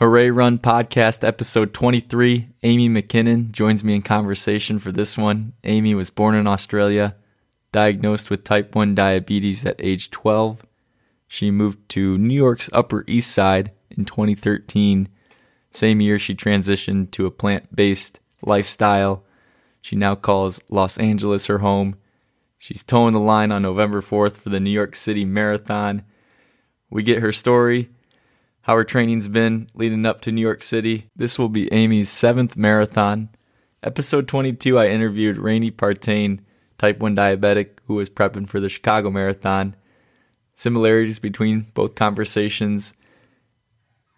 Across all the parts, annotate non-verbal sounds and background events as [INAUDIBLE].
Hooray Run Podcast, episode 23. Amy McKinnon joins me in conversation for this one. Amy was born in Australia, diagnosed with type 1 diabetes at age 12. She moved to New York's Upper East Side in 2013. Same year, she transitioned to a plant based lifestyle. She now calls Los Angeles her home. She's toeing the line on November 4th for the New York City Marathon. We get her story how her training's been leading up to New York City. This will be Amy's seventh marathon. Episode 22, I interviewed Rainey Partain, type 1 diabetic, who was prepping for the Chicago Marathon. Similarities between both conversations.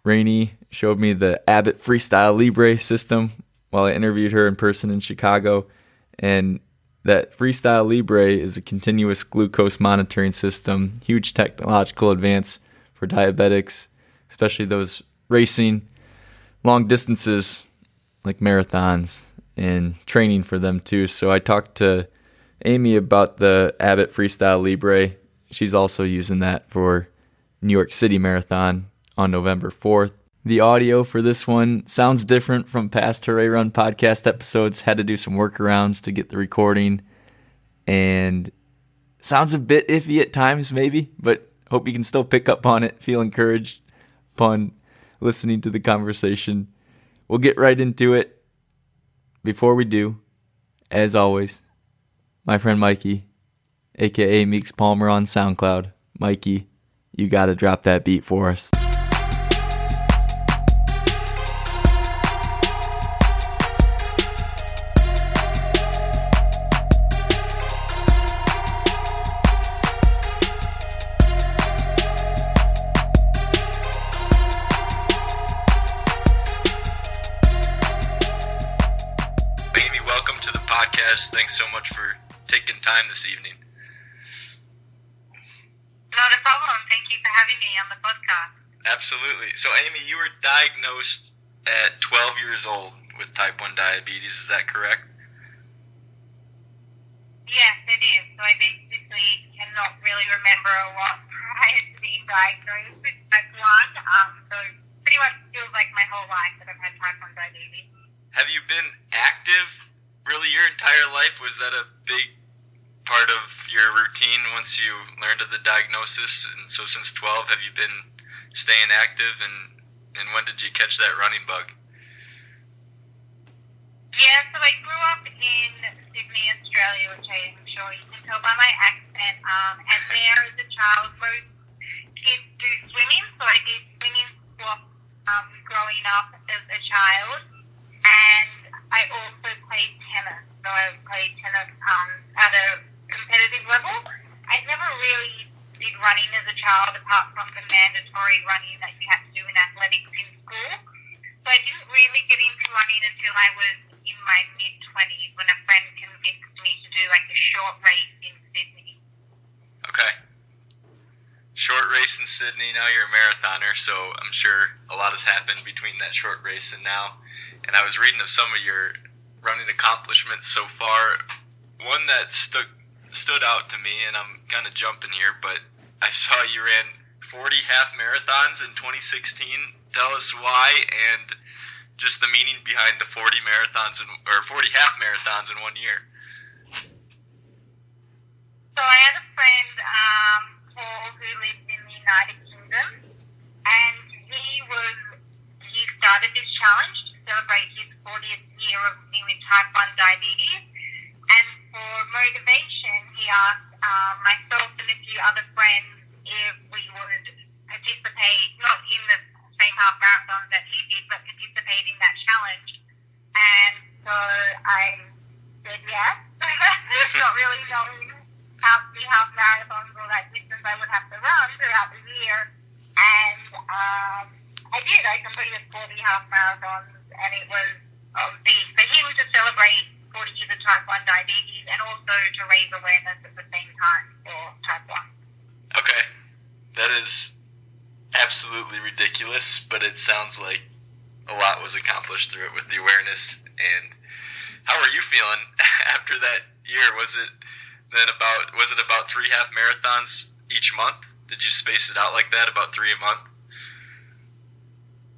Rainey showed me the Abbott Freestyle Libre system while I interviewed her in person in Chicago. And that Freestyle Libre is a continuous glucose monitoring system, huge technological advance for diabetics especially those racing long distances like marathons and training for them too. So I talked to Amy about the Abbott Freestyle Libre. She's also using that for New York City Marathon on November 4th. The audio for this one sounds different from past Hooray Run podcast episodes. Had to do some workarounds to get the recording and sounds a bit iffy at times, maybe, but hope you can still pick up on it. Feel encouraged upon listening to the conversation. We'll get right into it. Before we do, as always, my friend Mikey, aka Meeks Palmer on SoundCloud. Mikey, you gotta drop that beat for us. Thanks so much for taking time this evening. Not a problem. Thank you for having me on the podcast. Absolutely. So, Amy, you were diagnosed at 12 years old with type 1 diabetes. Is that correct? Yes, it is. So, I basically cannot really remember a lot [LAUGHS] prior to being diagnosed with type 1. Um, so, pretty much feels like my whole life that I've had type 1 diabetes. Have you been active really your entire life was that a big part of your routine once you learned of the diagnosis? And so since 12 have you been staying active? And and when did you catch that running bug? Yeah so i grew up in sydney australia which i'm sure you can tell by my accent um, and there as a child most kids do swimming. So i did swimming um, growing up as a child. And I also played tennis. So I played tennis um, at a competitive level. I never really did running as a child apart from the mandatory running that you had to do in athletics in school. So I didn't really get into running until I was in my mid 20s when a friend convinced me to do like a short race in Sydney. Okay. Short race in Sydney, now you're a marathoner, so I'm sure a lot has happened between that short race and now and I was reading of some of your running accomplishments so far. One that stuck stood out to me, and I'm kind of jumping here, but I saw you ran 40 half marathons in 2016. Tell us why and just the meaning behind the 40 marathons or 40 half marathons in one year. So I had a friend, um, Paul, who lived in the United Kingdom, and he was he started this challenge celebrate his 40th year of living with type 1 diabetes. And for motivation, he asked uh, myself and a few other friends if we would participate, not in the same half marathon that he did, but participate in that challenge. And so I said yes, [LAUGHS] not really knowing how many half marathons or that distance I would have to run throughout the year. And um, I did. I completed 40 half marathons and it was um, the, for him to celebrate 40 years of type 1 diabetes and also to raise awareness at the same time for type 1. Okay. That is absolutely ridiculous, but it sounds like a lot was accomplished through it with the awareness. And how are you feeling [LAUGHS] after that year? Was it then about was it about three half marathons each month? Did you space it out like that, about three a month?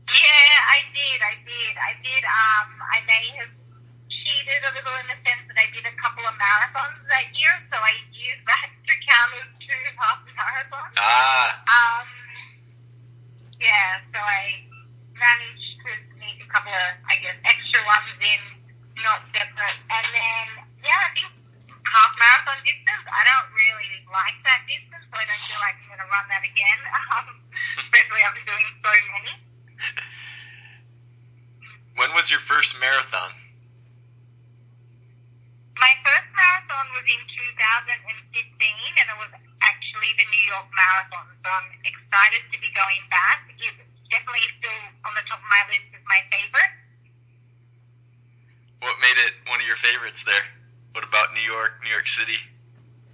Yeah, I did, I did. I did, um, I may have cheated a little in the sense that I did a couple of marathons that year, so I used that to count as two half marathons. Ah. Um, yeah, so I managed to sneak a couple of, I guess, extra ones in, not separate. And then, yeah, I think half marathon distance, I don't really like that distance, so I don't feel like I'm going to run that again, um, especially after doing so many. When was your first marathon? My first marathon was in 2015, and it was actually the New York Marathon. So I'm excited to be going back. It's definitely still on the top of my list as my favorite. What made it one of your favorites there? What about New York, New York City?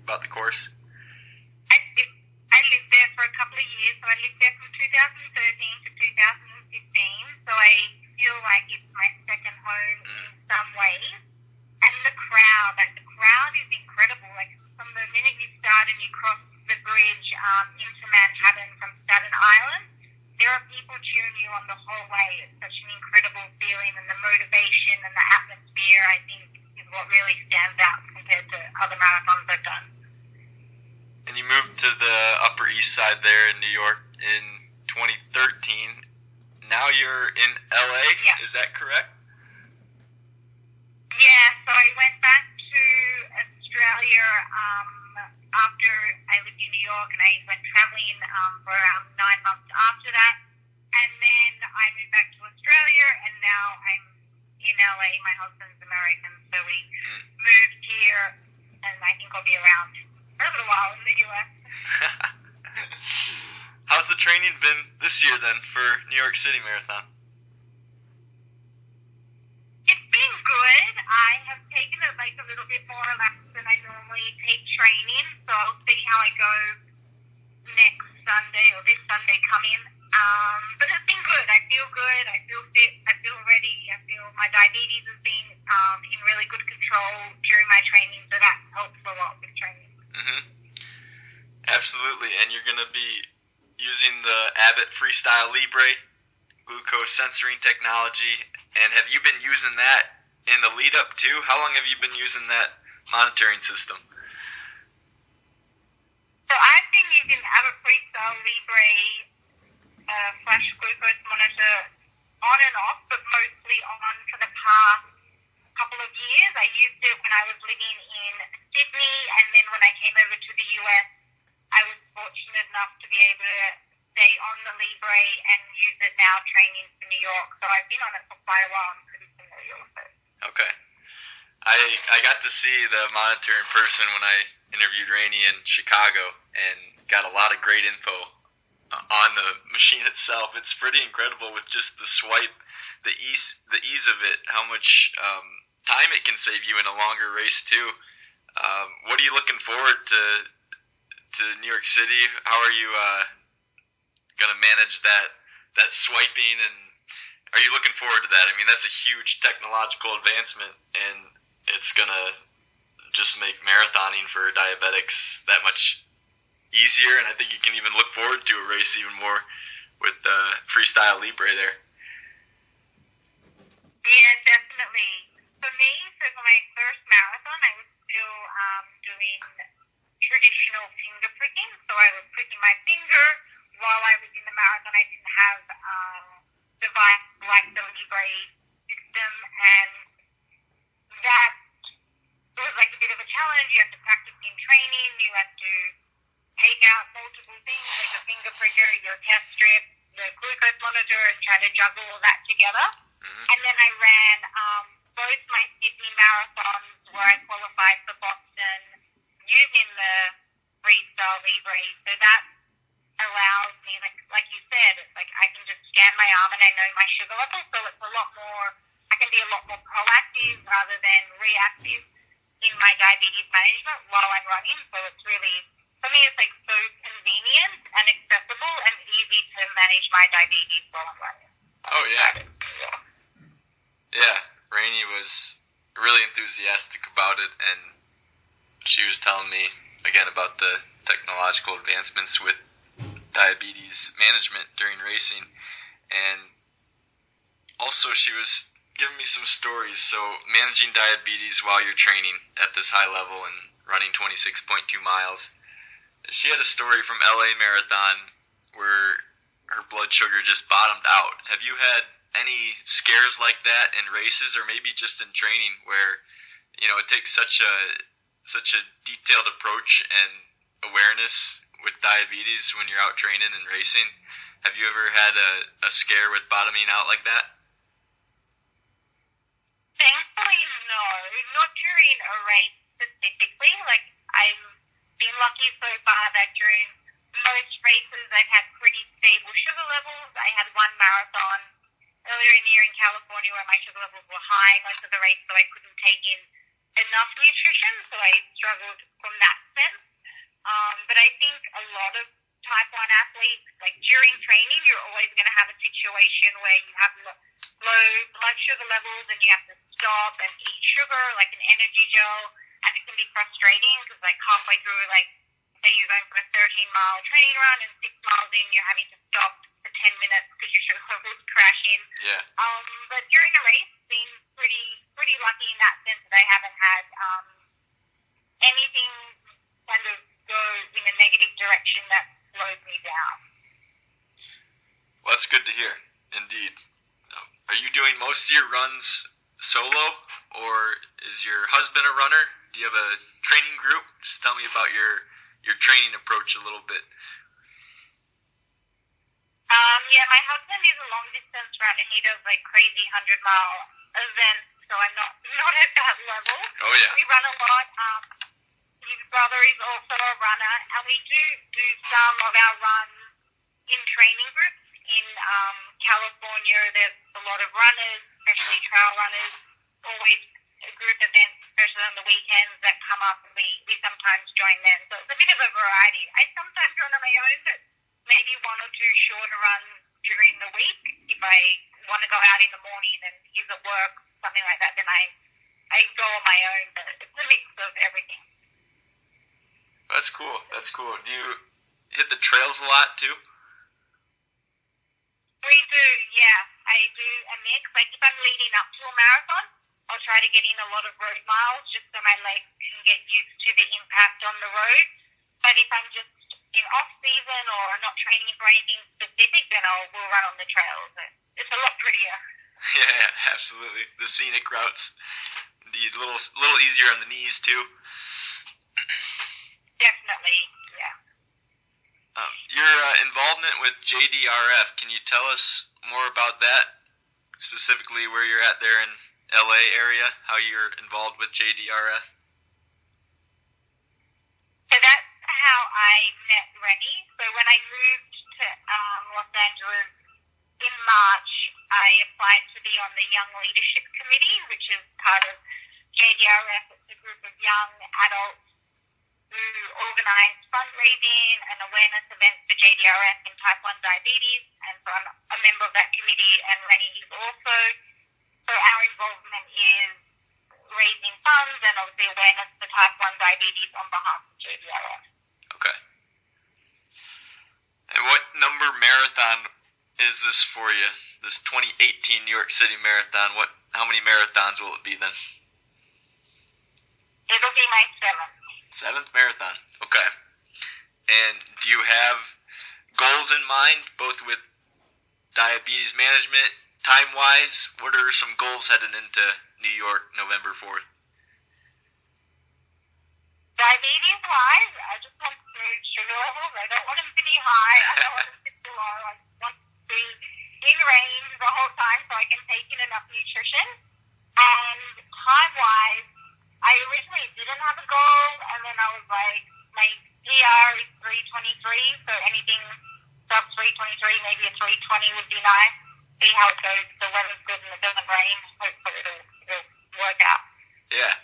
About the course? I, it, I lived there for a couple of years. So I lived there from 2013 to 2015. So I feel like it's my second home in some ways. And the crowd, like the crowd is incredible. Like from the minute you start and you cross the bridge um, into Manhattan from Staten Island, there are people cheering you on the whole way. It's such an incredible feeling, and the motivation and the atmosphere, I think, is what really stands out compared to other marathons I've done. And you moved to the Upper East Side there in New York in 2013. Now you're in LA, Yeah. is that correct? Yeah, so I went back to Australia um, after I lived in New York, and I went traveling um, for around nine months after that. And then I moved back to Australia, and now I'm in LA. My husband's American, so we moved here, and I think I'll be around for a little while in the training been this year then for New York City Marathon? It's been good. I have taken it like a little bit more relaxed than I normally take training, so I'll see how I go next Sunday or this Sunday coming. Um, but it's been good. I feel good. I feel fit. I feel ready. I feel my diabetes has been um, in really good control during my training, so that helps a lot with training. hmm Absolutely, and you're going to be using the Abbott Freestyle Libre glucose sensoring technology. And have you been using that in the lead up too? How long have you been using that monitoring system? So I've been using Abbott Freestyle Libre uh, flash glucose monitor on and off, but mostly on for the past couple of years. I used it when I was living in Sydney, and then when I came over to the US, I was fortunate enough to be able to stay on the Libre and use it now training for New York. So I've been on it for quite a while. I'm pretty familiar with it. Okay. I I got to see the monitor in person when I interviewed Rainey in Chicago and got a lot of great info uh, on the [LAUGHS] machine itself. It's pretty incredible with just the swipe, the ease the ease of it, how much um, time it can save you in a longer race too. Um, what are you looking forward to to New York City? How are you uh, going to manage that that swiping and are you looking forward to that? I mean, that's a huge technological advancement, and it's gonna just make marathoning for diabetics that much easier. And I think you can even look forward to a race even more with the freestyle libre there. Yeah, definitely. For me, for my first marathon, I was still um, doing traditional finger pricking. So I was pricking my finger while I was in the marathon. I didn't have um, device like the Libre system, and that was like a bit of a challenge. You have to practice in training. You have to take out multiple things like a finger pricker, your test strip, the glucose monitor, and try to juggle all that together. And then I ran um, both my Sydney marathons where I qualified for Boston using the Freestyle Libre. So that allows me, like like you said, it's like I can just scan my arm and I know my sugar level. So it's a lot more. I can be a lot more proactive rather than reactive in my diabetes management while I'm running. So it's really for me, it's like so convenient and accessible and easy to manage my diabetes while I'm running. Oh yeah, Yeah. Rainey was really enthusiastic about it, and she was telling me again about the technological advancements with diabetes management during racing, and also she was giving me some stories. So managing diabetes while you're training at this high level and running 26.2 miles. She had a story from LA Marathon where her blood sugar just bottomed out. Have you had any scares like that in races or maybe just in training where you know it takes such a such a detailed approach and awareness with diabetes when you're out training and racing? Have you ever had a, a scare with bottoming out like that? Thankfully, no. Not during a race specifically. Like, I've been lucky so far that during most races I've had pretty stable sugar levels. I had one marathon earlier in the year in California where my sugar levels were high most of the race, so I couldn't take in enough nutrition, so I struggled from that sense. Um, but I think a lot of type 1 athletes, like during training, you're always going to have a situation where you have low blood sugar levels and you have to stop and eat sugar, like an energy gel, and it can be frustrating because like halfway through, like say you're going for a 13 mile training run and six miles in, you're having to stop for 10 minutes because your sugar [LAUGHS] levels crash in. Yeah. Um, but during a race, been pretty pretty lucky in that sense that I haven't had um, anything kind of go in a negative direction that slows me down. Well, that's good to hear, indeed. Are you doing most of your runs solo, or is your husband a runner? Do you have a training group? Just tell me about your your training approach a little bit. Um, yeah, my husband is a long distance runner. He does like crazy hundred mile events, so I'm not not at that level. Oh yeah. We run a lot. Um, his brother is also a runner, and we do do some of our runs in training groups in um, California, there's a lot of runners, especially trail runners, always a group events, especially on the weekends, that come up, and we, we sometimes join them. So it's a bit of a variety. I sometimes run on my own, but maybe one or two shorter runs during the week. If I want to go out in the morning and he's at work, something like that, then I, I go on my own. But it's a mix of everything. That's cool. That's cool. Do you hit the trails a lot too? We do, yeah. I do a mix. Like if I'm leading up to a marathon, I'll try to get in a lot of road miles just so my legs can get used to the impact on the road. But if I'm just in off season or not training for anything specific, then I'll will run on the trails. It's a lot prettier. [LAUGHS] Yeah, absolutely. The scenic routes, indeed, a little little easier on the knees too. [CLEARS THROAT] Definitely, yeah. Um, your uh, involvement with JDRF, can you tell us more about that? Specifically, where you're at there in LA area, how you're involved with JDRF? So that's how I met Rennie. So when I moved to um, Los Angeles in March, I applied to be on the Young Leadership Committee, which is part of JDRF. It's a group of young adults who organise fundraising and awareness events for JDRF and type 1 diabetes. And so I'm a member of that committee, and Rennie is also. So our involvement is raising funds and obviously awareness for type 1 diabetes on behalf of JDRF. Okay. And what number marathon is this for you? This 2018 New York City Marathon. What? How many marathons will it be then? It'll be my seventh. Seventh marathon. Okay. And do you have goals in mind, both with diabetes management, time wise? What are some goals heading into New York November 4th? Diabetes wise, I just want smooth sugar levels. I don't want them to be high. I don't want them to be too low. I want to be in range the whole time so I can take in enough nutrition. And time wise, I originally didn't have a goal, and then I was like, my PR is 323, so anything sub 323, maybe a 320 would be nice. See how it goes. The weather's good and it doesn't rain. Hopefully it'll, it'll work out. Yeah,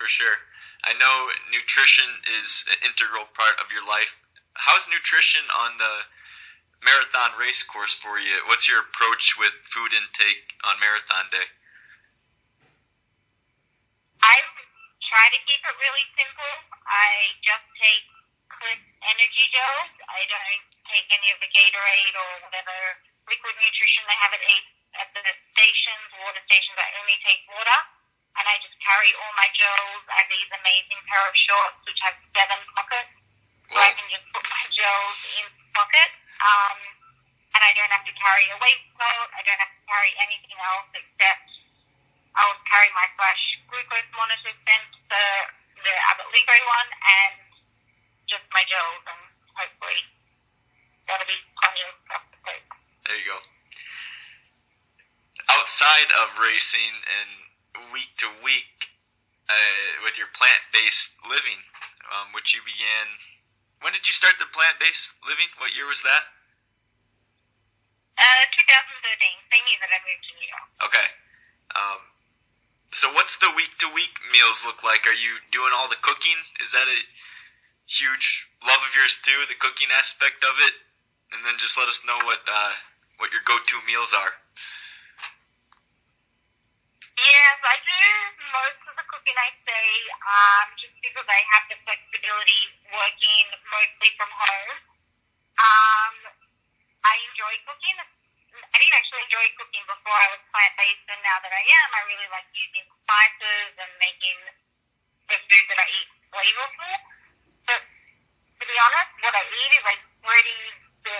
for sure. I know nutrition is an integral part of your life. How's nutrition on the marathon race course for you? What's your approach with food intake on marathon day? I try to keep it really simple. I just take Clif energy gels. I don't take any of the Gatorade or whatever liquid nutrition they have at, at the stations, water stations, I only take water, and I just carry all my gels. I have these amazing pair of shorts which have seven pockets, so I can just put my gels in pockets. Um, and I don't have to carry a weight waistcoat. I don't have to carry anything else except I'll carry my flash glucose monitor sent the the Abbott Libre one and just my gels and hopefully that'll be plenty of stuff to take. There you go. Outside of racing and week to week, uh, with your plant-based living, um, which you began. When did you start the plant-based living? What year was that? Uh, 2013, same year that I moved to New York. Okay. Um, so what's the week to week meals look like? Are you doing all the cooking? Is that a huge love of yours too, the cooking aspect of it? And then just let us know what uh, what your go to meals are. Yes, I do most of the cooking I say, um, just because I have the flexibility working mostly from home. Um, I enjoy cooking. I didn't actually enjoy cooking before I was plant based, and now that I am, I really like using spices and making the food that I eat flavorful. But to be honest, what I eat is like pretty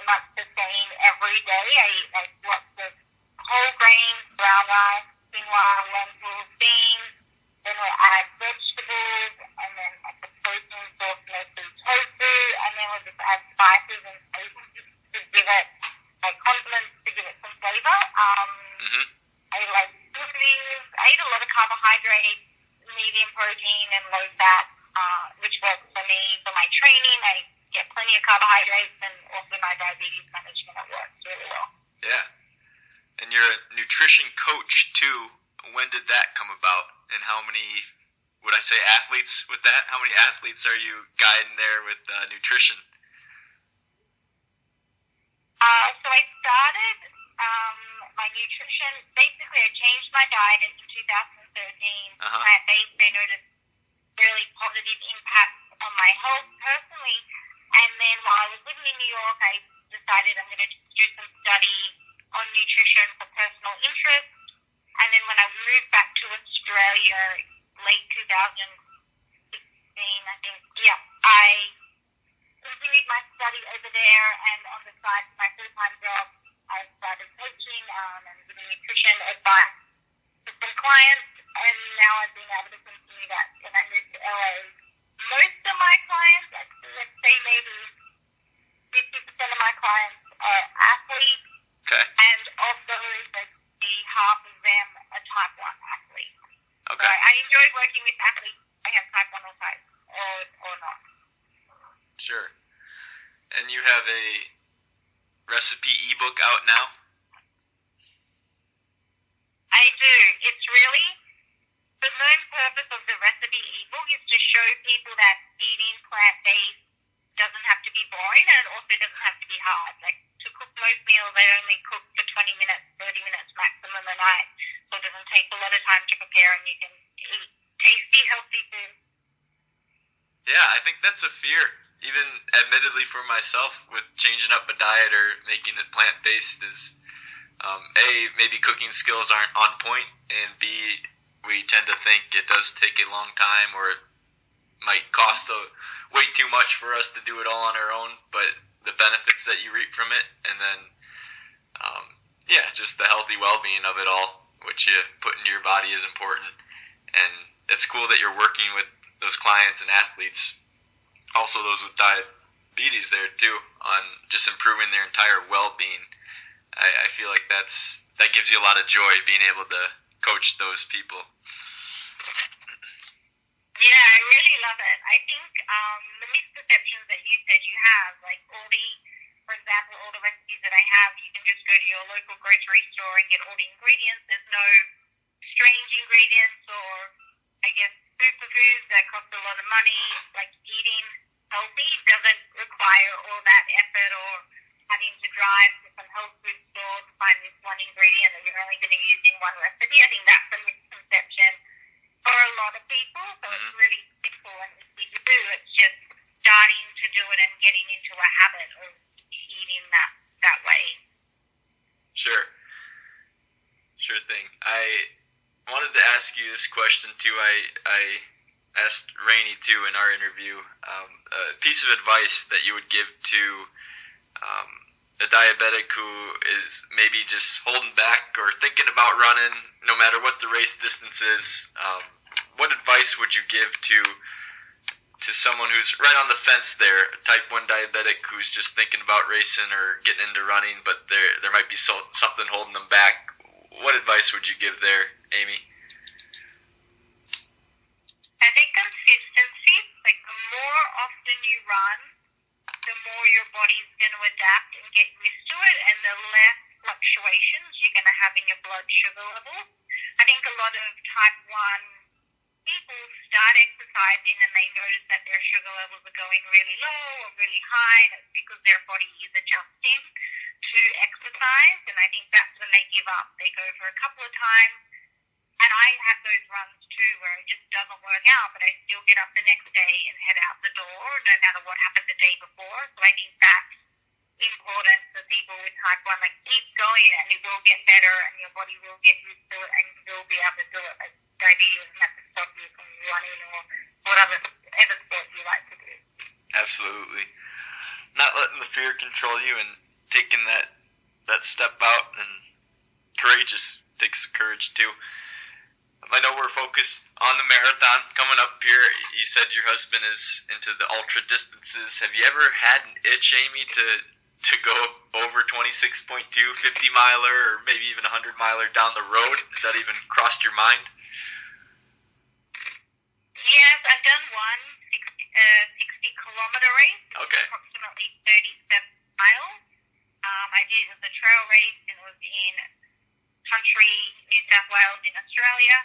much the same every day. I eat like lots of whole grains, brown rice, quinoa, lentils, beans. Then we add vegetables, and then like the protein source mostly tofu, and then we'll just add spices and seasonings to give it like condiments to give it some flavor. Um, Mm-hmm. I like smoothies. I eat a lot of carbohydrates, medium protein, and low fat, uh, which works for me for my training. I get plenty of carbohydrates, and also my diabetes management. It works really well. Yeah. And you're a nutrition coach too. When did that come about? And how many, would I say athletes with that? How many athletes are you guiding there with uh, nutrition? Uh, so I started um, my nutrition. Basically, I changed my diet in 2013. Uh-huh. Plant-based. I noticed really positive impacts on my health personally. And then while I was living in New York, I decided I'm going to do some study on nutrition for personal interest. And then when I moved back to Australia, late 2016, I think, yeah, I continued my study over there, and on the side my full-time job, I started coaching um, and giving nutrition advice to some clients, and now I've been able to continue that. When I moved to LA. Most of my clients, let's say maybe 50% of my clients are athletes, Okay. and of those, let's see, half of them are type 1 athletes. So Okay. I, I enjoy working with athletes. I have type 1 or type or, or not. Sure. And you have a recipe ebook out now? I do. It's really the main purpose of the recipe ebook is to show people that eating plant based doesn't have to be boring and it also doesn't have to be hard. Like to cook most meals, I only cook for 20 minutes, 30 minutes maximum a night, so it doesn't take a lot of time to prepare and you can eat tasty, healthy food. Yeah, That's a fear. Even admittedly for myself, with changing up a diet or making it plant based, is um, a maybe cooking skills aren't on point, and b we tend to think it does take a long time or it might cost a, way too much for us to do it all on our own. But the benefits that you reap from it, and then um, yeah, just the healthy well being of it all, which you put into your body is important, and it's cool that you're working with those clients and athletes, also those with diabetes there too, on just improving their entire well-being. I, I feel like that's that gives you a lot of joy being able to coach those people. Yeah, I really love it. I think um, the misperceptions that you said you have, like all the, for example, all the recipes that I have, you can just go to your local grocery store and get all the ingredients. There's no strange ingredients or, I guess, superfoods that cost a lot of money. Like eating healthy doesn't require all that effort or having to drive to some health food store to find this one ingredient that you're only going to use in one recipe. I think that's a misconception for a lot of people. So it's Mhm. really simple and easy to do. It's just starting to do it and getting into a habit of eating that that way. Sure. Sure thing. I wanted to ask you this question too. I I asked Rainey too in our interview. Um, a piece of advice that you would give to um, a diabetic who is maybe just holding back or thinking about running, no matter what the race distance is. Um, what advice would you give to to someone who's right on the fence there, a type one diabetic who's just thinking about racing or getting into running, but there there might be so, something holding them back? What advice would you give there, Amy? I think consistency, like the more often you run, the more your body's going to adapt and get used to it, and the less fluctuations you're going to have in your blood sugar levels. I think a lot of type 1 people start exercising and they notice that their sugar levels are going really low or really high, and because their body is adjusting to exercise, and I think that's when they give up. They go for a couple of times, and I have those runs too where it just doesn't work out, but I still get up the next day and head out the door no matter what happened the day before. So I think that's important for people with type 1. Like, keep going and it will get better and your body will get used to it and you will be able to do it. Like, diabetes doesn't have to stop you from running or whatever, whatever sport you like to do. Absolutely. Not letting the fear control you and taking that that step out and courageous takes the courage too. I know we're focused on the marathon coming up here. You said your husband is into the ultra distances. Have you ever had an itch, Amy, to to go over 26.2 50 miler or maybe even 100 miler down the road? Has that even crossed your mind? Yes, I've done one 60, uh, 60 kilometer race. Okay. Approximately 37 miles. Um, I did it as a trail race and it was in country, New South Wales in Australia.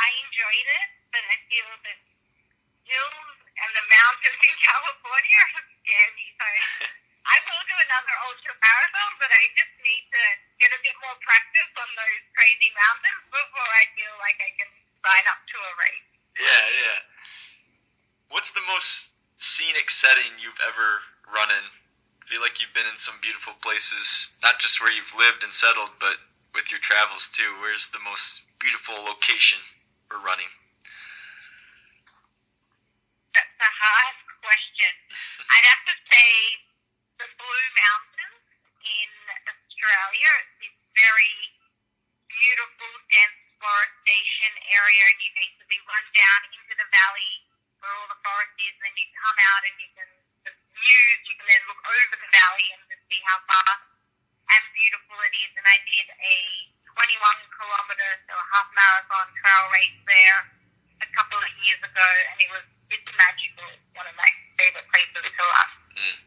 I enjoyed it, but I feel that hills and the mountains in [LAUGHS] California scare me. So I will do another ultra marathon, but I just need to get a bit more practice on those crazy mountains before I feel like I can sign up to a race. Yeah, yeah. What's the most scenic setting you've ever run in? I feel like you've been in some beautiful places, not just where you've lived and settled, but with your travels too. Where's the most beautiful location for running? That's a hard question. [LAUGHS] I'd have to say the Blue Mountains in Australia. It's very beautiful, dense forestation area, and you basically run down into the valley where all the forest is, and then you come out and you can the views. You can then look over the valley and just see how vast and beautiful it is. And I did a 21 kilometer, so a half marathon trail race there a couple of years ago, and it was it's magical. It's one of my favorite places to run. Mm.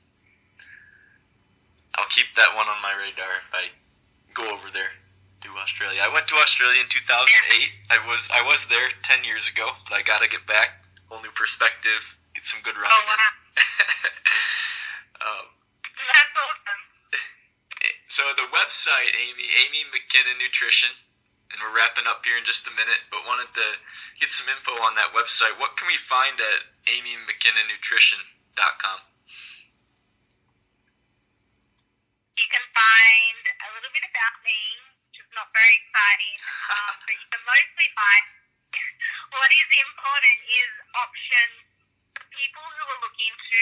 I'll keep that one on my radar if I go over there to Australia. I went to Australia in 2008. I was I was there 10 years ago, but I got to get back. Whole new perspective, get some good running Oh wow, [LAUGHS] um. So the website, Amy, Amy McKinnon Nutrition, and we're wrapping up here in just a minute, but wanted to get some info on that website. What can we find at amymckinnonnutrition.com? You can find a little bit about me, which is not very exciting, um, but you can mostly find [LAUGHS] what is important is options for people who are looking to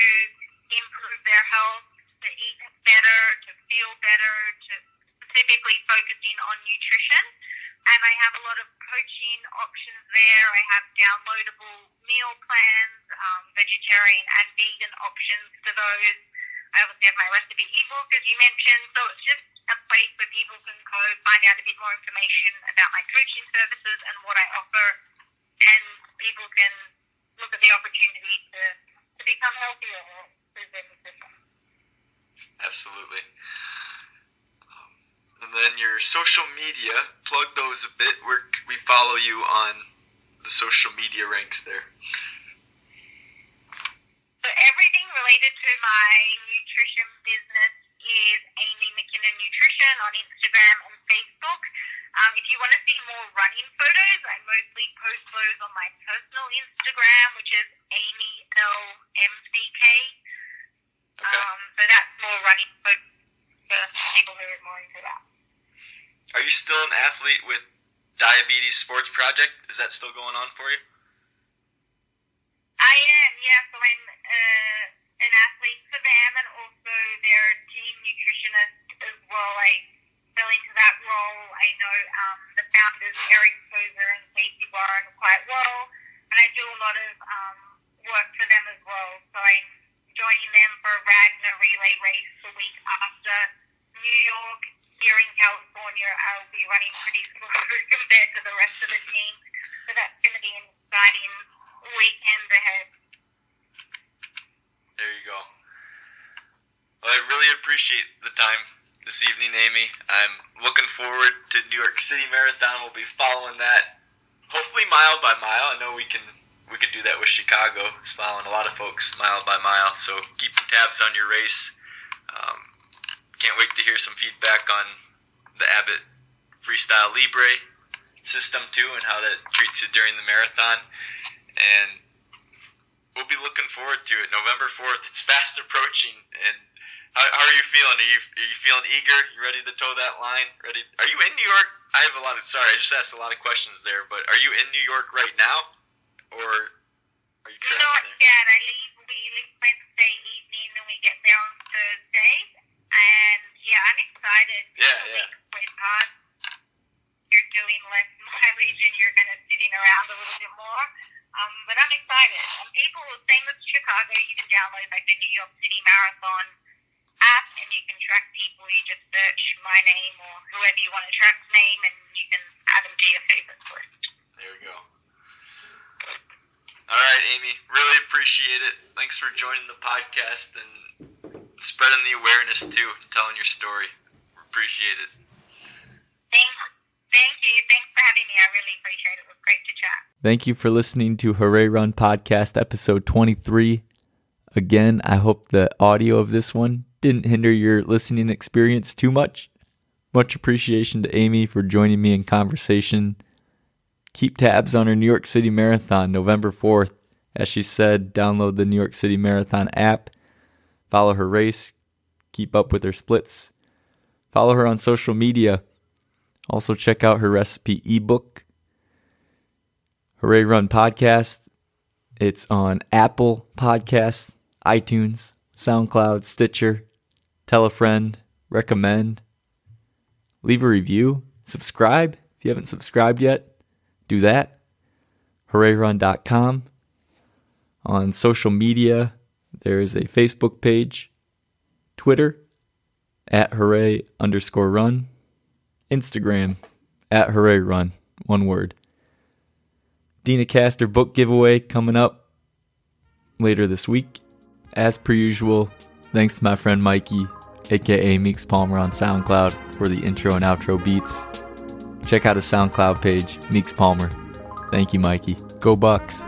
improve their health, to eat better, to feel better, to specifically focusing on nutrition. And I have a lot of coaching options there. I have downloadable meal plans, um, vegetarian and vegan options for those. I obviously have my recipe ebook, as you mentioned. So it's just a place where people can go find out a bit more information about my coaching services and what I offer, and people can look at the opportunity to, to become healthier through their nutrition. Absolutely. Um, and then your social media, plug those a bit. Where we follow you on the social media ranks there? So everything related to my nutrition business is Amy McKinnon Nutrition on Instagram and Facebook. Um, if you want to see more running photos, I mostly post those on my personal Instagram, which is Amy L M C K. Okay. Um, so that's more running for people who are more into that. are you still an athlete with Diabetes Sports Project? Is that still going on for you? I am, yeah. So I'm uh, an athlete for them and also their team nutritionist as well. I fell into that role. I know um, the founders, Eric Tozer and Casey Warren, quite well, and I do a lot of um, work for them as well. So I'm joining them for a Ragnar relay race the week after New York. Here in California, I'll be running pretty slow compared to the rest of the team. So that's going to be an exciting weekend ahead. There you go. Well, I really appreciate the time evening, Amy. I'm looking forward to New York City Marathon. We'll be following that, hopefully mile by mile. I know we can we can do that with Chicago. It's following a lot of folks mile by mile. So keeping tabs on your race. Um, can't wait to hear some feedback on the Abbott Freestyle Libre system too, and how that treats you during the marathon. And we'll be looking forward to it. November fourth. It's fast approaching, and how, how are you feeling? Are you are you feeling eager? You ready to toe that line? Ready? Are you in New York? I have a lot of sorry. I just asked a lot of questions there, but are you in New York right now, or are you traveling Not there? yet. I leave. We leave Wednesday evening, and we get there on Thursday. And yeah, I'm excited. Yeah, yeah. It's hard. You're doing less [LAUGHS] mileage, and you're kind of sitting around a little bit more. Um, but I'm excited. And people, same as Chicago, you can download like the New York City Marathon app, and you can track people. You just search my name or whoever you want to track's name, and you can add them to your favorites list. There we go. All right, Amy. Really appreciate it. Thanks for joining the podcast and spreading the awareness too and telling your story. Appreciate it. Thank, thank you. Thanks for having me. I really appreciate it. It was great to chat. Thank you for listening to Hooray Run Podcast, episode 23. Again, I hope the audio of this one didn't hinder your listening experience too much. Much appreciation to Amy for joining me in conversation. Keep tabs on her New York City Marathon, November 4th. As she said, download the New York City Marathon app, follow her race, keep up with her splits, follow her on social media. Also, check out her recipe ebook. Hooray Run Podcast. It's on Apple Podcasts, iTunes, SoundCloud, Stitcher. Tell a friend, recommend, leave a review, subscribe if you haven't subscribed yet. Do that. HoorayRun.com. On social media, there is a Facebook page, Twitter at hooray underscore run, Instagram at hooray run, one word. Deena Kastor book giveaway coming up later this week. As per usual, thanks to my friend Mikey, aka Meeks Palmer on SoundCloud, for the intro and outro beats. Check out his SoundCloud page, Meeks Palmer. Thank you, Mikey. Go Bucks.